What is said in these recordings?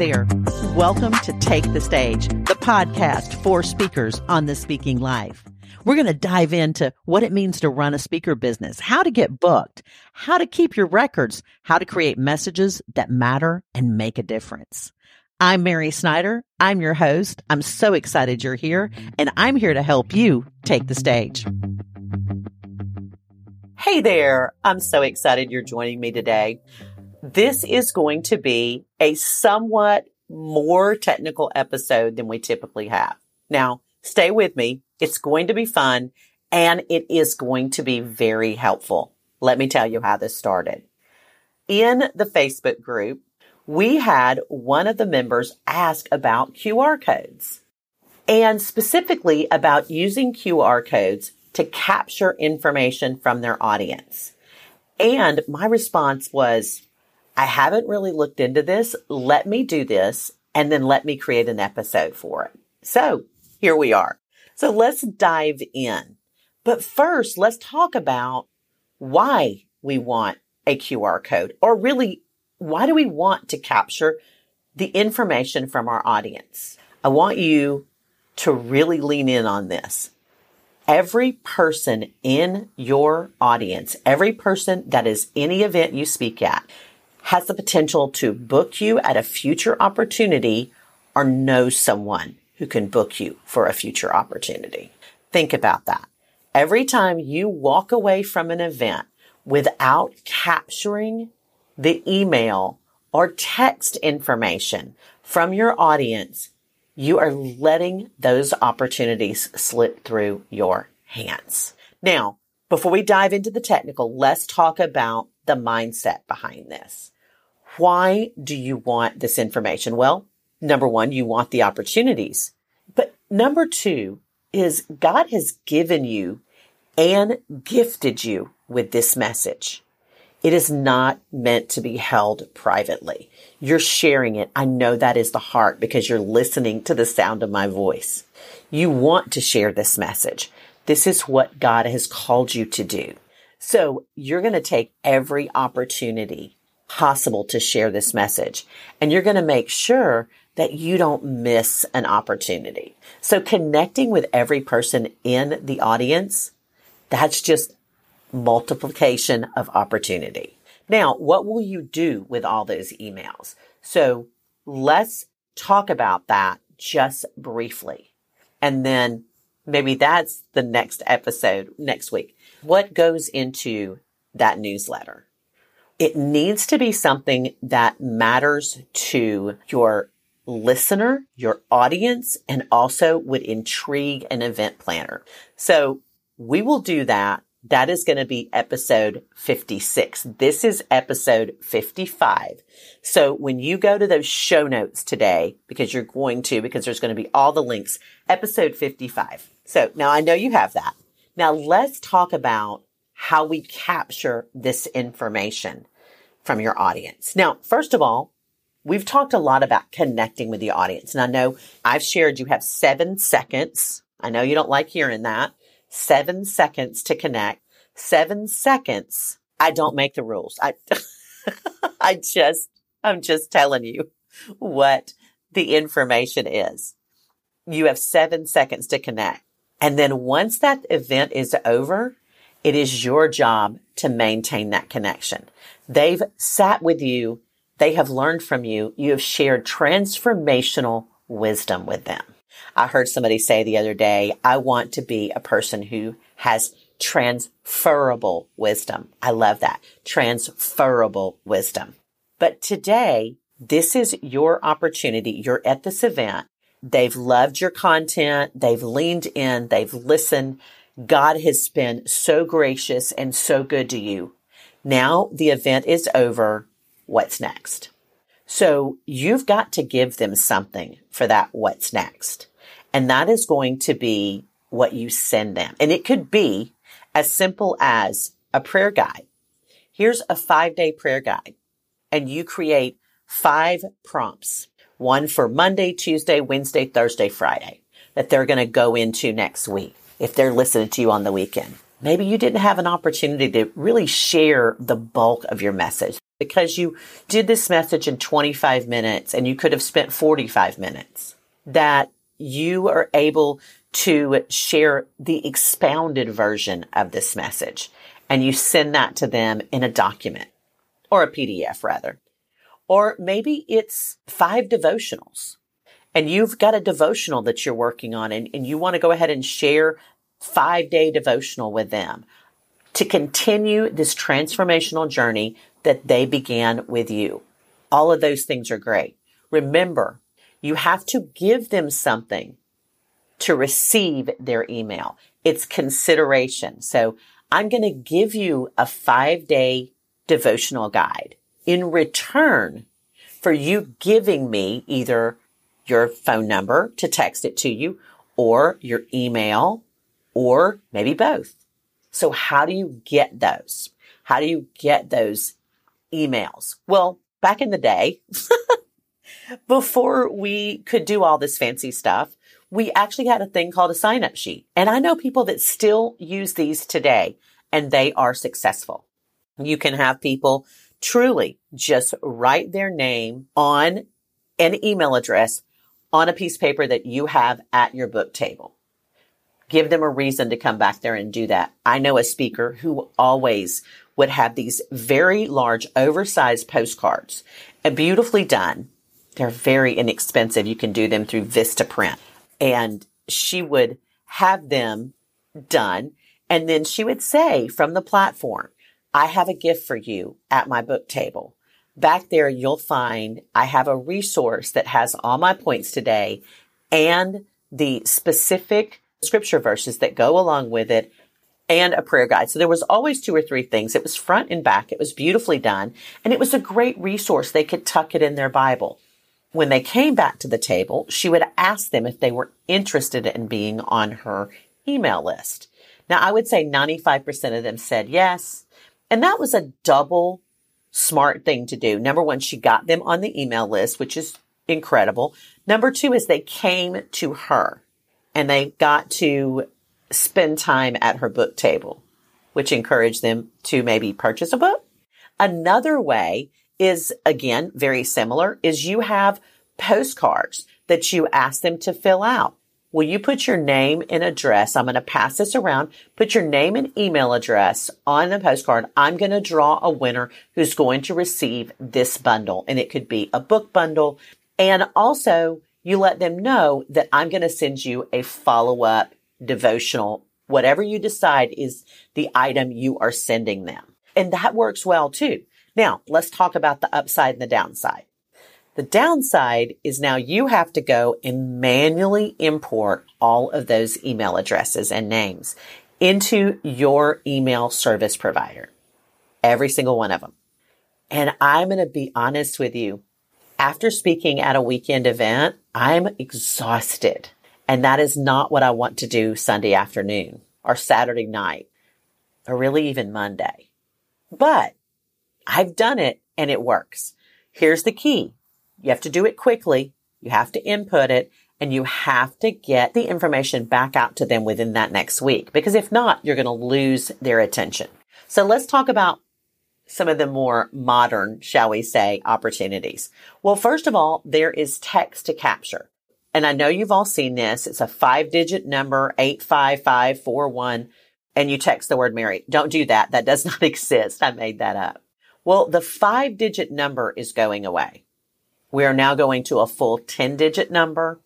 there. Welcome to Take the Stage, the podcast for speakers on the speaking life. We're going to dive into what it means to run a speaker business, how to get booked, how to keep your records, how to create messages that matter and make a difference. I'm Mary Snyder. I'm your host. I'm so excited you're here, and I'm here to help you take the stage. Hey there. I'm so excited you're joining me today. This is going to be a somewhat more technical episode than we typically have. Now, stay with me. It's going to be fun and it is going to be very helpful. Let me tell you how this started. In the Facebook group, we had one of the members ask about QR codes and specifically about using QR codes to capture information from their audience. And my response was, I haven't really looked into this. Let me do this and then let me create an episode for it. So here we are. So let's dive in. But first, let's talk about why we want a QR code or really why do we want to capture the information from our audience? I want you to really lean in on this. Every person in your audience, every person that is any event you speak at, has the potential to book you at a future opportunity or know someone who can book you for a future opportunity. Think about that. Every time you walk away from an event without capturing the email or text information from your audience, you are letting those opportunities slip through your hands. Now, before we dive into the technical, let's talk about the mindset behind this. Why do you want this information? Well, number one, you want the opportunities. But number two is God has given you and gifted you with this message. It is not meant to be held privately. You're sharing it. I know that is the heart because you're listening to the sound of my voice. You want to share this message. This is what God has called you to do. So you're going to take every opportunity possible to share this message. And you're going to make sure that you don't miss an opportunity. So connecting with every person in the audience, that's just multiplication of opportunity. Now, what will you do with all those emails? So let's talk about that just briefly. And then maybe that's the next episode next week. What goes into that newsletter? It needs to be something that matters to your listener, your audience, and also would intrigue an event planner. So we will do that. That is going to be episode 56. This is episode 55. So when you go to those show notes today, because you're going to, because there's going to be all the links, episode 55. So now I know you have that. Now let's talk about how we capture this information from your audience. Now, first of all, we've talked a lot about connecting with the audience. And I know I've shared you have seven seconds. I know you don't like hearing that. Seven seconds to connect. Seven seconds. I don't make the rules. I, I just, I'm just telling you what the information is. You have seven seconds to connect. And then once that event is over, it is your job to maintain that connection. They've sat with you. They have learned from you. You have shared transformational wisdom with them. I heard somebody say the other day, I want to be a person who has transferable wisdom. I love that. Transferable wisdom. But today, this is your opportunity. You're at this event. They've loved your content. They've leaned in. They've listened. God has been so gracious and so good to you. Now the event is over. What's next? So you've got to give them something for that what's next. And that is going to be what you send them. And it could be as simple as a prayer guide. Here's a five day prayer guide and you create five prompts, one for Monday, Tuesday, Wednesday, Thursday, Friday that they're going to go into next week if they're listening to you on the weekend. Maybe you didn't have an opportunity to really share the bulk of your message. because you did this message in 25 minutes and you could have spent 45 minutes, that you are able to share the expounded version of this message and you send that to them in a document or a PDF rather. Or maybe it's five devotionals and you've got a devotional that you're working on and, and you want to go ahead and share five day devotional with them to continue this transformational journey that they began with you. All of those things are great. Remember, you have to give them something to receive their email. It's consideration. So I'm going to give you a five day devotional guide in return for you giving me either your phone number to text it to you or your email or maybe both. So how do you get those? How do you get those emails? Well, back in the day, before we could do all this fancy stuff, we actually had a thing called a sign up sheet. And I know people that still use these today and they are successful. You can have people truly just write their name on an email address on a piece of paper that you have at your book table. Give them a reason to come back there and do that. I know a speaker who always would have these very large, oversized postcards, beautifully done. They're very inexpensive. You can do them through Vistaprint. And she would have them done. And then she would say from the platform, I have a gift for you at my book table. Back there, you'll find I have a resource that has all my points today and the specific scripture verses that go along with it and a prayer guide. So there was always two or three things. It was front and back. It was beautifully done and it was a great resource. They could tuck it in their Bible. When they came back to the table, she would ask them if they were interested in being on her email list. Now I would say 95% of them said yes. And that was a double smart thing to do. Number one, she got them on the email list, which is incredible. Number two is they came to her and they got to spend time at her book table, which encouraged them to maybe purchase a book. Another way is again very similar is you have postcards that you ask them to fill out. Will you put your name and address? I'm going to pass this around. Put your name and email address on the postcard. I'm going to draw a winner who's going to receive this bundle. And it could be a book bundle. And also you let them know that I'm going to send you a follow up devotional. Whatever you decide is the item you are sending them. And that works well too. Now let's talk about the upside and the downside. The downside is now you have to go and manually import all of those email addresses and names into your email service provider. Every single one of them. And I'm going to be honest with you. After speaking at a weekend event, I'm exhausted. And that is not what I want to do Sunday afternoon or Saturday night or really even Monday. But I've done it and it works. Here's the key. You have to do it quickly. You have to input it and you have to get the information back out to them within that next week because if not, you're going to lose their attention. So let's talk about some of the more modern, shall we say, opportunities. Well, first of all, there is text to capture. And I know you've all seen this. It's a five digit number, 85541, and you text the word Mary. Don't do that. That does not exist. I made that up. Well, the five digit number is going away. We are now going to a full 10 digit number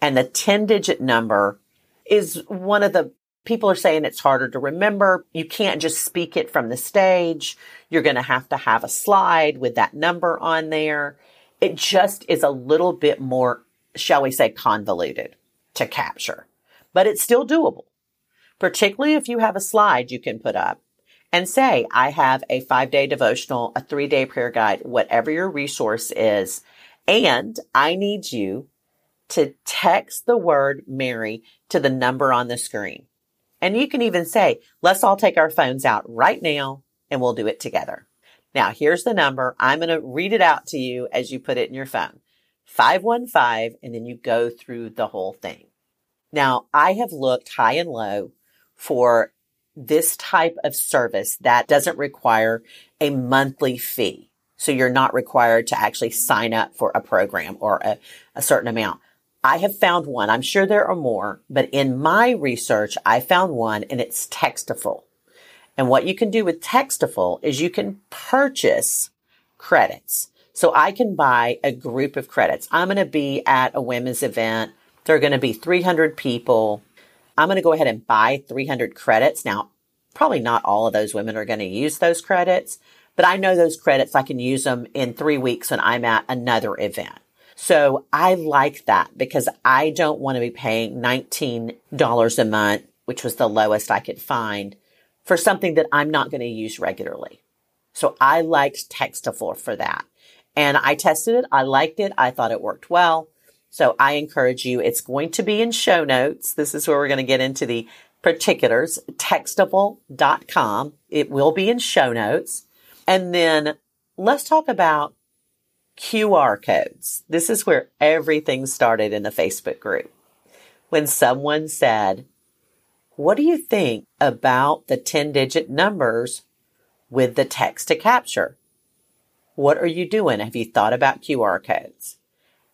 and the 10 digit number is one of the people are saying it's harder to remember. You can't just speak it from the stage. You're going to have to have a slide with that number on there. It just is a little bit more, shall we say, convoluted to capture, but it's still doable, particularly if you have a slide you can put up and say, I have a five day devotional, a three day prayer guide, whatever your resource is and I need you to text the word Mary to the number on the screen. And you can even say, let's all take our phones out right now and we'll do it together. Now here's the number. I'm going to read it out to you as you put it in your phone. 515 and then you go through the whole thing. Now I have looked high and low for this type of service that doesn't require a monthly fee. So you're not required to actually sign up for a program or a, a certain amount. I have found one. I'm sure there are more, but in my research, I found one and it's Textiful. And what you can do with Textiful is you can purchase credits. So I can buy a group of credits. I'm going to be at a women's event. There are going to be 300 people. I'm going to go ahead and buy 300 credits. Now, probably not all of those women are going to use those credits, but I know those credits, I can use them in three weeks when I'm at another event. So I like that because I don't want to be paying $19 a month, which was the lowest I could find for something that I'm not going to use regularly. So I liked Textiful for that. And I tested it. I liked it. I thought it worked well. So I encourage you. It's going to be in show notes. This is where we're going to get into the particulars. Textiful.com. It will be in show notes. And then let's talk about QR codes. This is where everything started in the Facebook group. When someone said, what do you think about the 10 digit numbers with the text to capture? What are you doing? Have you thought about QR codes?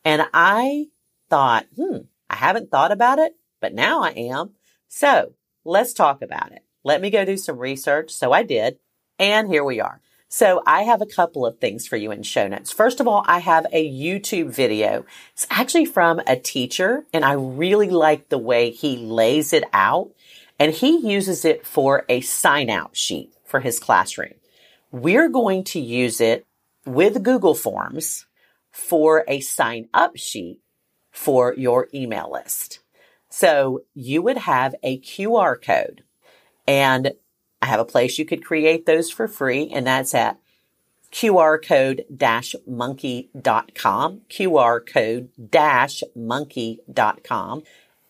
And I thought, hmm, I haven't thought about it, but now I am. So let's talk about it. Let me go do some research. So I did. And here we are. So I have a couple of things for you in show notes. First of all, I have a YouTube video. It's actually from a teacher and I really like the way he lays it out and he uses it for a sign out sheet for his classroom. We're going to use it with Google Forms for a sign up sheet for your email list. So you would have a QR code and I have a place you could create those for free and that's at qrcode-monkey.com, qrcode-monkey.com.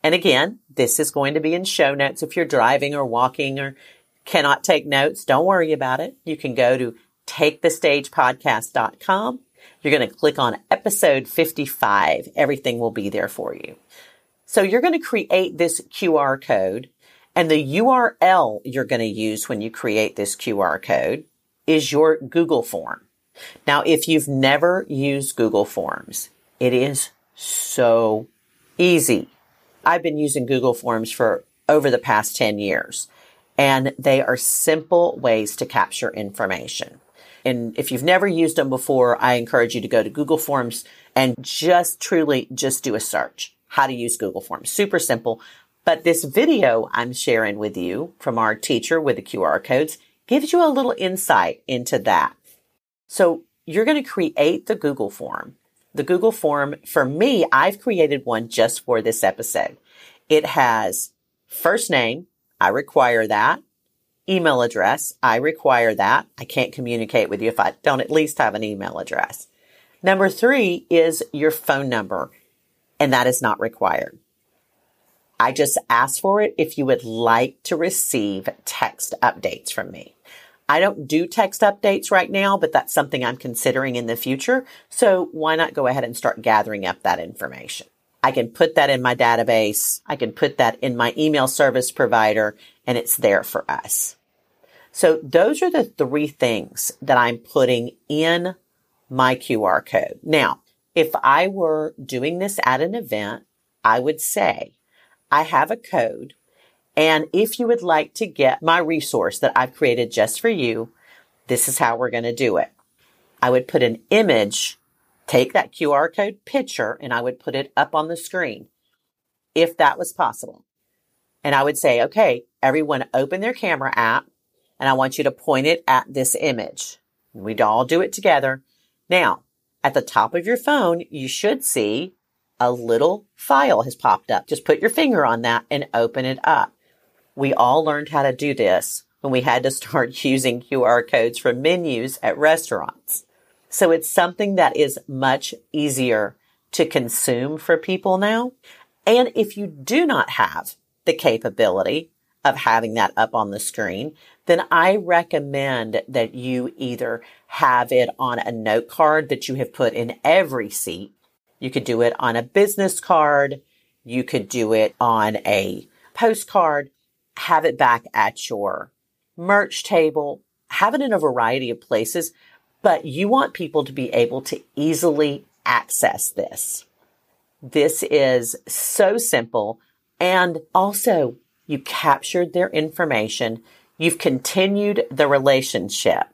And again, this is going to be in show notes if you're driving or walking or cannot take notes. Don't worry about it. You can go to takethestagepodcast.com. You're going to click on episode 55. Everything will be there for you. So you're going to create this QR code and the URL you're going to use when you create this QR code is your Google form. Now, if you've never used Google Forms, it is so easy. I've been using Google Forms for over the past 10 years, and they are simple ways to capture information. And if you've never used them before, I encourage you to go to Google Forms and just truly just do a search. How to use Google Forms. Super simple. But this video I'm sharing with you from our teacher with the QR codes gives you a little insight into that. So you're going to create the Google form the Google form, for me, I've created one just for this episode. It has first name. I require that. Email address. I require that. I can't communicate with you if I don't at least have an email address. Number three is your phone number, and that is not required. I just ask for it if you would like to receive text updates from me. I don't do text updates right now, but that's something I'm considering in the future. So why not go ahead and start gathering up that information? I can put that in my database. I can put that in my email service provider and it's there for us. So those are the three things that I'm putting in my QR code. Now, if I were doing this at an event, I would say I have a code and if you would like to get my resource that I've created just for you, this is how we're going to do it. I would put an image, take that QR code picture, and I would put it up on the screen if that was possible. And I would say, okay, everyone open their camera app and I want you to point it at this image. We'd all do it together. Now, at the top of your phone, you should see a little file has popped up. Just put your finger on that and open it up. We all learned how to do this when we had to start using QR codes for menus at restaurants. So it's something that is much easier to consume for people now. And if you do not have the capability of having that up on the screen, then I recommend that you either have it on a note card that you have put in every seat. You could do it on a business card. You could do it on a postcard have it back at your merch table, have it in a variety of places. but you want people to be able to easily access this. This is so simple. And also you captured their information. You've continued the relationship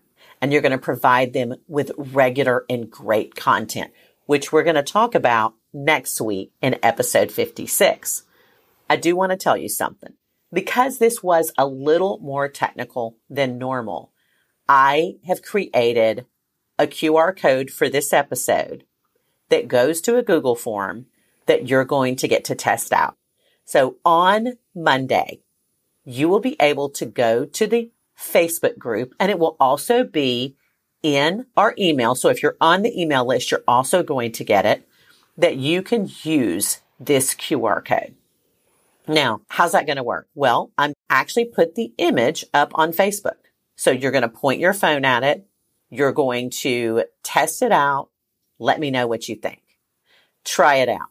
and you're going to provide them with regular and great content, which we're going to talk about next week in episode 56. I do want to tell you something because this was a little more technical than normal. I have created a QR code for this episode that goes to a Google form that you're going to get to test out. So on Monday, you will be able to go to the Facebook group and it will also be in our email. So if you're on the email list, you're also going to get it that you can use this QR code. Now, how's that going to work? Well, I'm actually put the image up on Facebook. So you're going to point your phone at it. You're going to test it out. Let me know what you think. Try it out.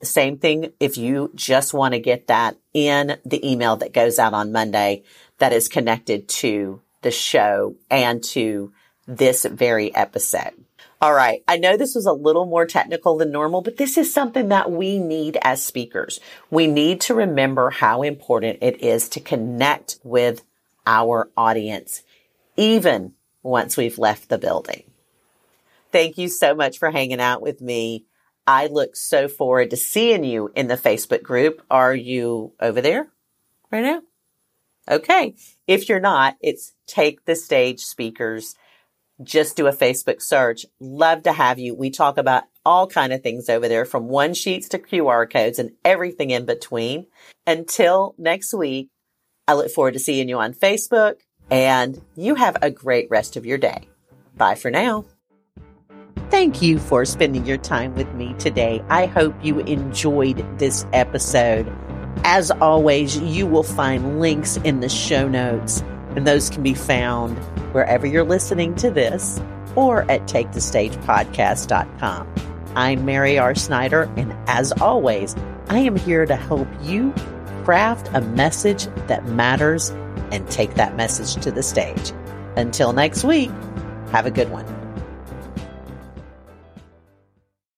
The same thing if you just want to get that in the email that goes out on Monday that is connected to the show and to this very episode. All right. I know this was a little more technical than normal, but this is something that we need as speakers. We need to remember how important it is to connect with our audience, even once we've left the building. Thank you so much for hanging out with me. I look so forward to seeing you in the Facebook group. Are you over there right now? Okay. If you're not, it's Take the Stage Speakers. Just do a Facebook search. Love to have you. We talk about all kind of things over there from one sheets to QR codes and everything in between. Until next week, I look forward to seeing you on Facebook and you have a great rest of your day. Bye for now. Thank you for spending your time with me today. I hope you enjoyed this episode. As always, you will find links in the show notes, and those can be found wherever you're listening to this or at takethestagepodcast.com. I'm Mary R. Snyder, and as always, I am here to help you craft a message that matters and take that message to the stage. Until next week, have a good one.